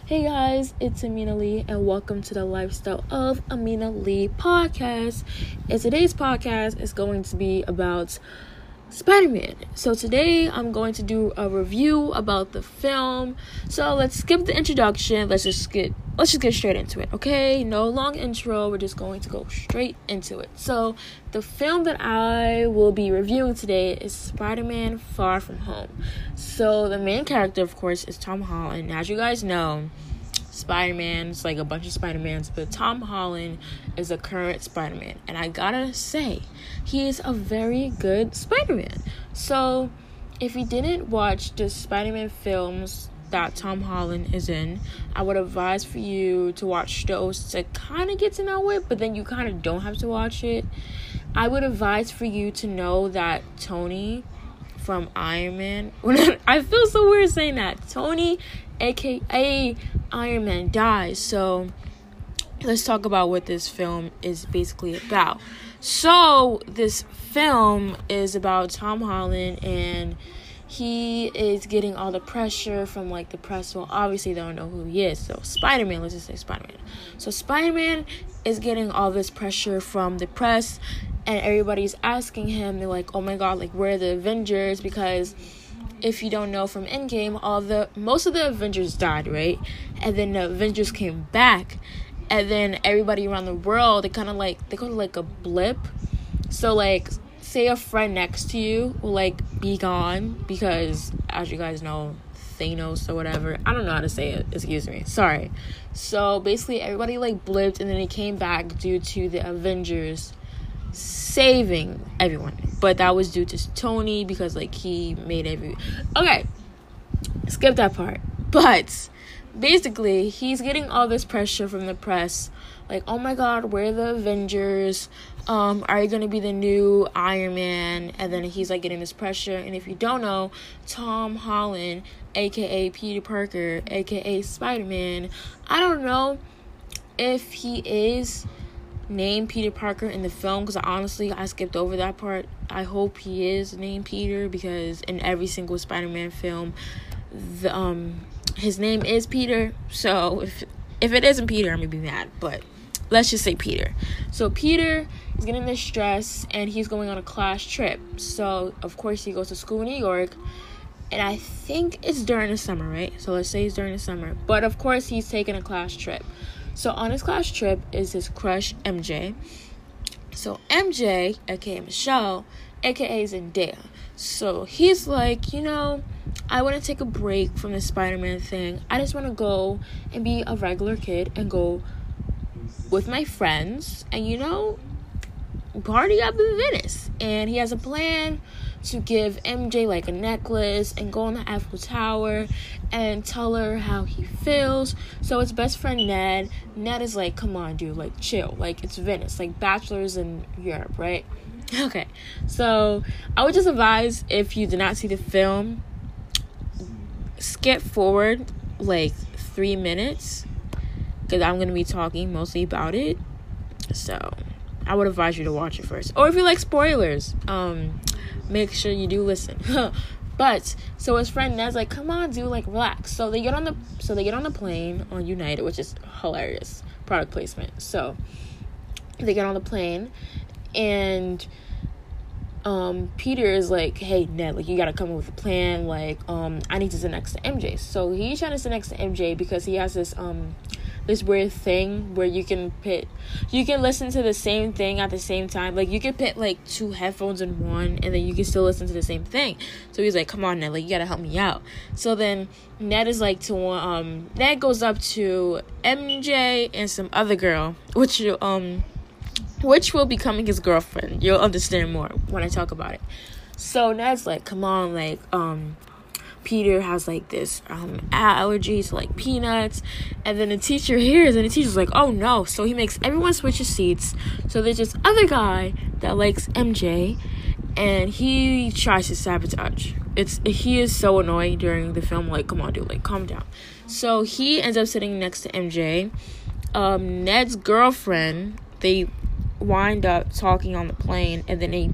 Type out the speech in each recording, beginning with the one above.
Hey guys, it's Amina Lee, and welcome to the Lifestyle of Amina Lee podcast. And today's podcast is going to be about Spider Man. So today I'm going to do a review about the film. So let's skip the introduction. Let's just get let's just get straight into it. Okay, no long intro. We're just going to go straight into it. So the film that I will be reviewing today is Spider Man Far From Home. So the main character, of course, is Tom Holland. As you guys know. Spider Man. It's like a bunch of Spider Mans, but Tom Holland is a current Spider Man. And I gotta say, he is a very good Spider Man. So, if you didn't watch the Spider Man films that Tom Holland is in, I would advise for you to watch those to kind of get to know it, but then you kind of don't have to watch it. I would advise for you to know that Tony from Iron Man. I feel so weird saying that. Tony, aka Iron Man, dies. So let's talk about what this film is basically about. So this film is about Tom Holland and he is getting all the pressure from like the press. Well, obviously they don't know who he is. So Spider Man, let's just say Spider Man. So Spider Man is getting all this pressure from the press and everybody's asking him they're like oh my god like where are the avengers because if you don't know from endgame all the most of the avengers died right and then the avengers came back and then everybody around the world they kind of like they go like a blip so like say a friend next to you will like be gone because as you guys know Thanos or whatever. I don't know how to say it. Excuse me. Sorry. So basically, everybody like blipped and then they came back due to the Avengers saving everyone. But that was due to Tony because like he made every Okay. Skip that part. But basically, he's getting all this pressure from the press like, "Oh my god, we're the Avengers. Um are you to be the new Iron Man?" And then he's like getting this pressure and if you don't know, Tom Holland, aka Peter Parker, aka Spider-Man, I don't know if he is named Peter Parker in the film because honestly I skipped over that part. I hope he is named Peter because in every single Spider-Man film, the um his name is Peter. So if if it isn't Peter, I'm gonna be mad. But let's just say Peter. So Peter is getting this stress and he's going on a class trip. So of course he goes to school in New York. And I think it's during the summer, right? So let's say it's during the summer. But of course he's taking a class trip. So on his class trip is his crush MJ. So MJ, aka Michelle, aka Zendaya. So he's like, you know, I want to take a break from the Spider-Man thing. I just want to go and be a regular kid and go with my friends and you know, party up in Venice. And he has a plan to give MJ like a necklace and go on the Eiffel Tower and tell her how he feels. So it's best friend Ned. Ned is like, come on, dude, like chill. Like it's Venice, like bachelors in Europe, right? Okay. So I would just advise if you did not see the film, skip forward like three minutes. Because I'm gonna be talking mostly about it. So I would advise you to watch it first. Or if you like spoilers, um, make sure you do listen. but so his friend Ned's like, come on, dude, like relax. So they get on the so they get on the plane on United, which is hilarious product placement. So they get on the plane and um Peter is like, hey Ned, like you gotta come up with a plan, like, um, I need to sit next to MJ. So he's trying to sit next to MJ because he has this um this weird thing where you can put you can listen to the same thing at the same time. Like you can put like two headphones in one and then you can still listen to the same thing. So he's like, Come on Ned, like you gotta help me out. So then Ned is like to um Ned goes up to MJ and some other girl, which um which will becoming his girlfriend. You'll understand more when I talk about it. So Ned's like, come on, like, um, Peter has like this um allergy to like peanuts, and then the teacher hears, and the teacher's like, "Oh no!" So he makes everyone switch his seats. So there's this other guy that likes MJ, and he tries to sabotage. It's he is so annoying during the film. Like, come on, dude, like, calm down. So he ends up sitting next to MJ. Um, Ned's girlfriend. They wind up talking on the plane, and then they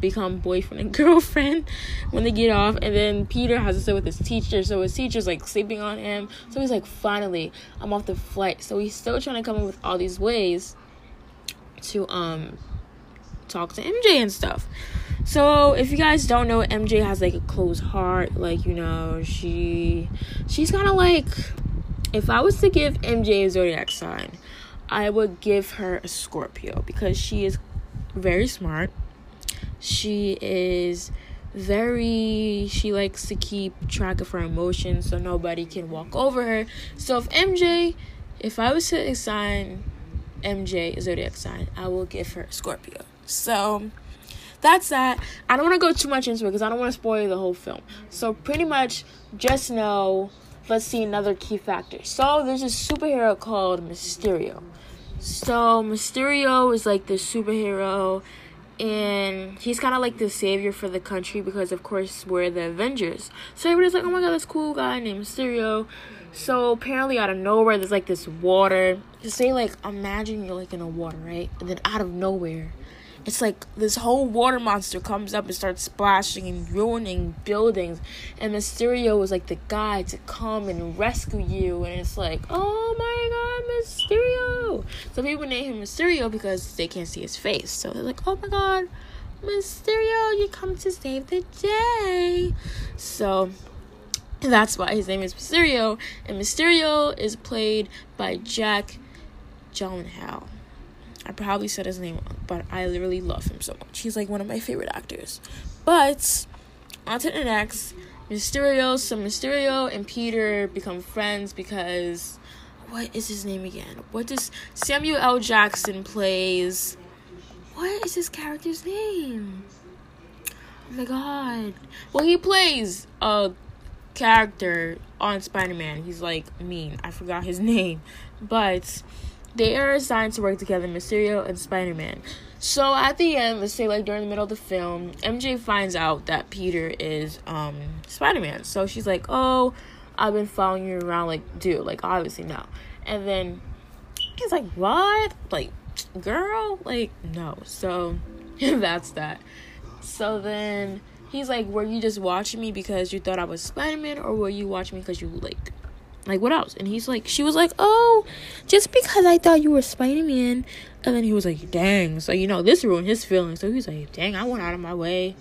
become boyfriend and girlfriend when they get off. And then peter has to sit with his teacher. So his teacher's like sleeping on him. So he's like finally i'm off the flight. So he's still trying to come up with all these ways to um talk to mj and stuff. So if you guys don't know mj has like a closed heart. Like you know she she's kind of like if i was to give mj a zodiac sign I would give her a Scorpio because she is very smart. She is very she likes to keep track of her emotions so nobody can walk over her. So if MJ if I was to assign MJ zodiac sign, I will give her Scorpio. So that's that. I don't want to go too much into it because I don't want to spoil the whole film. So pretty much just know let's see another key factor. So there's a superhero called Mysterio. So Mysterio is like the superhero and he's kind of like the savior for the country because of course we're the Avengers. So everybody's like, "Oh my god, this cool guy named Mysterio." So apparently out of nowhere there's like this water. Just say like imagine you're like in a water, right? And then out of nowhere it's like this whole water monster comes up and starts splashing and ruining buildings and mysterio was like the guy to come and rescue you and it's like oh my mysterio so people name him mysterio because they can't see his face so they're like oh my god mysterio you come to save the day so that's why his name is mysterio and mysterio is played by jack gyllenhaal I probably said his name wrong, but I literally love him so much. He's like one of my favorite actors. But on to the next. Mysterio, so Mysterio and Peter become friends because what is his name again? What does Samuel L. Jackson plays? What is his character's name? Oh my god. Well, he plays a character on Spider Man. He's like mean. I forgot his name. But they are assigned to work together, Mysterio and Spider Man. So at the end, let's say like during the middle of the film, MJ finds out that Peter is um Spider Man. So she's like, "Oh, I've been following you around." Like, dude, like obviously no. And then he's like, "What? Like, girl? Like, no." So that's that. So then he's like, "Were you just watching me because you thought I was Spider Man, or were you watching me because you like like, what else? And he's like, she was like, oh, just because I thought you were Spider Man. And then he was like, dang. So, you know, this ruined his feelings. So he's like, dang, I went out of my way.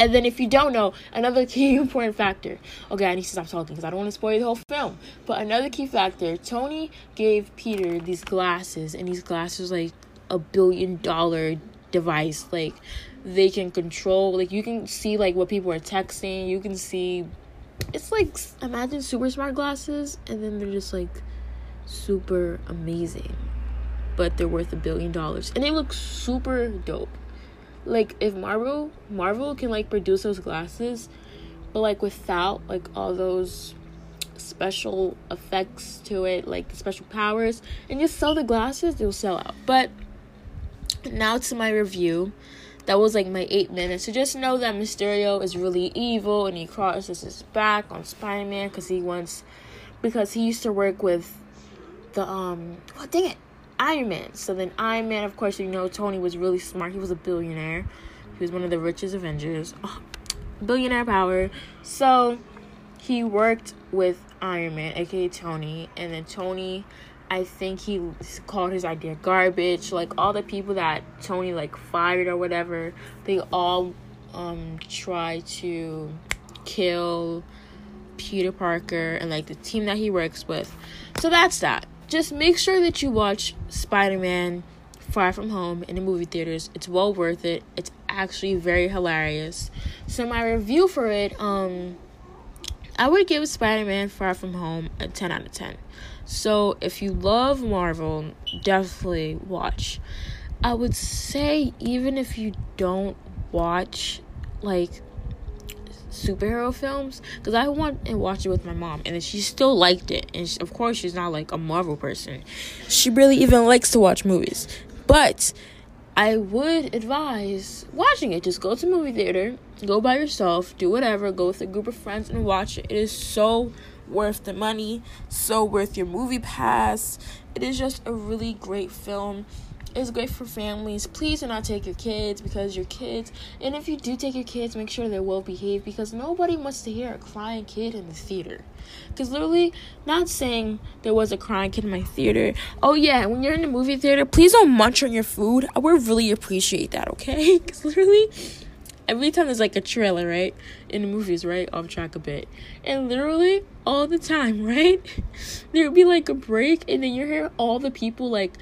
And then, if you don't know, another key important factor. Okay, I need to stop talking because I don't want to spoil the whole film. But another key factor Tony gave Peter these glasses, and these glasses, like, a billion dollar device. Like, they can control, like, you can see, like, what people are texting, you can see it's like imagine super smart glasses and then they're just like super amazing but they're worth a billion dollars and they look super dope like if marvel marvel can like produce those glasses but like without like all those special effects to it like the special powers and just sell the glasses they'll sell out but now to my review that was like my eight minutes. So just know that Mysterio is really evil and he crosses his back on Spider Man because he wants, because he used to work with the, um, oh, dang it, Iron Man. So then Iron Man, of course, you know, Tony was really smart. He was a billionaire. He was one of the richest Avengers. Oh, billionaire power. So he worked with Iron Man, aka Tony, and then Tony I think he called his idea garbage. Like all the people that Tony like fired or whatever, they all um try to kill Peter Parker and like the team that he works with. So that's that. Just make sure that you watch Spider-Man Far From Home in the movie theaters. It's well worth it. It's actually very hilarious. So my review for it um I would give Spider-Man Far From Home a 10 out of 10. So if you love Marvel, definitely watch. I would say even if you don't watch like superhero films because I went and watched it with my mom and she still liked it and she, of course she's not like a Marvel person. She really even likes to watch movies. But I would advise watching it. Just go to movie theater, go by yourself, do whatever, go with a group of friends and watch it. It is so worth the money, so worth your movie pass. It is just a really great film. It's great for families. Please do not take your kids because your kids, and if you do take your kids, make sure they're well behaved because nobody wants to hear a crying kid in the theater. Because literally, not saying there was a crying kid in my theater. Oh, yeah, when you're in the movie theater, please don't munch on your food. I would really appreciate that, okay? Because literally, every time there's like a trailer, right? In the movies, right? Off track a bit. And literally, all the time, right? There would be like a break, and then you hear all the people like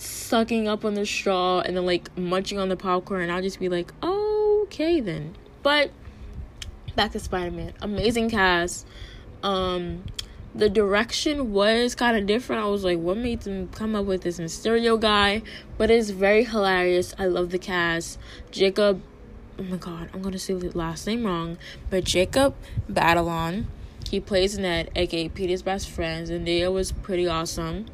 sucking up on the straw and then like munching on the popcorn and I'll just be like, okay then. But back to Spider-Man. Amazing cast. Um the direction was kind of different. I was like, what made them come up with this Mysterio guy? But it's very hilarious. I love the cast. Jacob, oh my god, I'm gonna say the last name wrong, but Jacob Batalon. He plays Ned, aka Peter's best friend, and they was pretty awesome.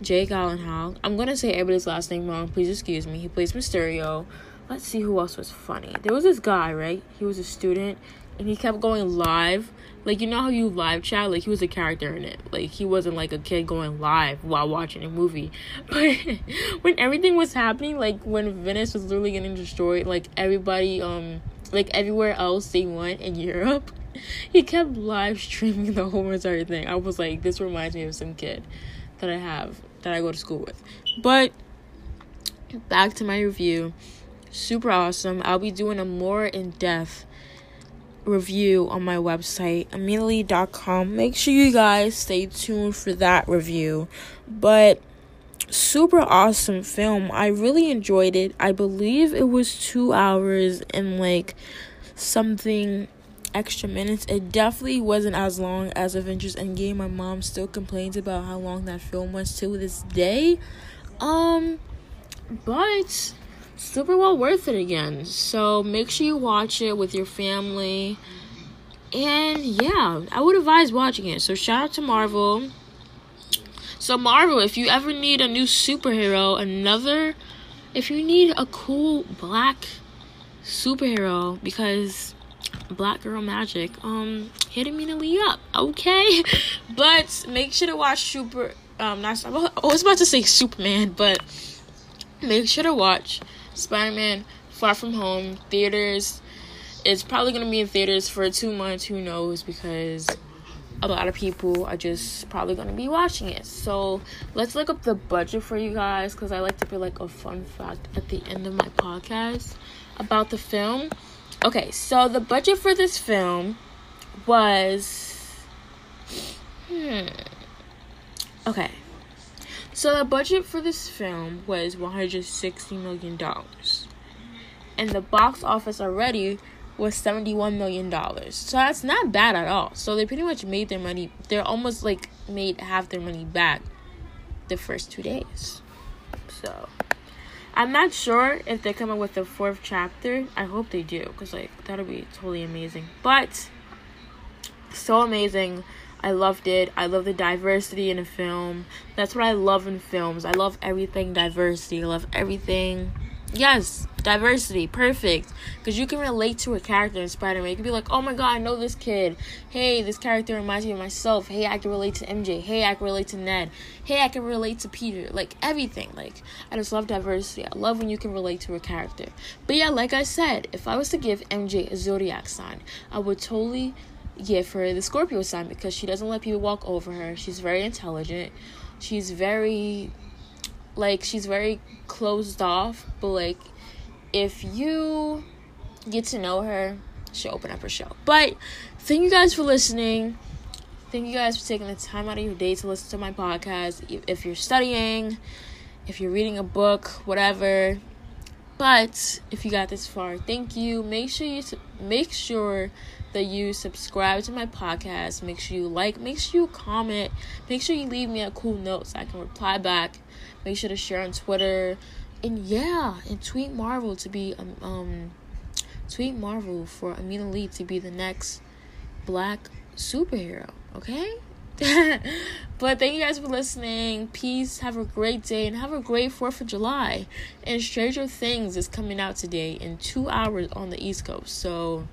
Jake Gyllenhaal. I'm gonna say everybody's last name wrong. Please excuse me. He plays Mysterio. Let's see who else was funny. There was this guy, right? He was a student, and he kept going live. Like you know how you live chat? Like he was a character in it. Like he wasn't like a kid going live while watching a movie. But when everything was happening, like when Venice was literally getting destroyed, like everybody, um, like everywhere else they went in Europe, he kept live streaming the whole entire thing. I was like, this reminds me of some kid that I have that I go to school with. But back to my review. Super awesome. I'll be doing a more in depth review on my website, aminalee.com. Make sure you guys stay tuned for that review. But super awesome film. I really enjoyed it. I believe it was two hours and like something extra minutes. It definitely wasn't as long as Avengers Endgame. My mom still complains about how long that film was to this day. Um, but super well worth it again. So make sure you watch it with your family. And yeah, I would advise watching it. So shout out to Marvel. So Marvel, if you ever need a new superhero, another if you need a cool black superhero because Black Girl Magic, um, hit Amina Lee up, okay? But make sure to watch Super. Um, not I was about to say Superman, but make sure to watch Spider Man Far From Home theaters. It's probably gonna be in theaters for two months. Who knows? Because a lot of people are just probably gonna be watching it. So let's look up the budget for you guys because I like to put like a fun fact at the end of my podcast about the film. Okay, so the budget for this film was. Hmm. Okay. So the budget for this film was $160 million. And the box office already was $71 million. So that's not bad at all. So they pretty much made their money, they're almost like made half their money back the first two days. So. I'm not sure if they're coming with the fourth chapter. I hope they do, because like that'll be totally amazing. But so amazing. I loved it. I love the diversity in a film. That's what I love in films. I love everything diversity. I love everything Yes, diversity, perfect. Because you can relate to a character in Spider Man. You can be like, oh my god, I know this kid. Hey, this character reminds me of myself. Hey, I can relate to MJ. Hey, I can relate to Ned. Hey, I can relate to Peter. Like, everything. Like, I just love diversity. I love when you can relate to a character. But yeah, like I said, if I was to give MJ a zodiac sign, I would totally give her the Scorpio sign because she doesn't let people walk over her. She's very intelligent. She's very like she's very closed off but like if you get to know her she'll open up her show. But thank you guys for listening. Thank you guys for taking the time out of your day to listen to my podcast if you're studying if you're reading a book whatever. But if you got this far thank you. Make sure you make sure that you subscribe to my podcast. Make sure you like make sure you comment. Make sure you leave me a cool note so i can reply back Make sure to share on Twitter. And yeah, and tweet Marvel to be um, um tweet Marvel for Amina Lee to be the next black superhero, okay? but thank you guys for listening. Peace. Have a great day and have a great 4th of July. And Stranger Things is coming out today in two hours on the East Coast. So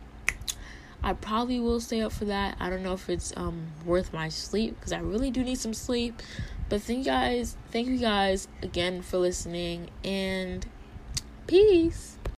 I probably will stay up for that. I don't know if it's um worth my sleep because I really do need some sleep. But thank you guys, thank you guys again for listening and peace.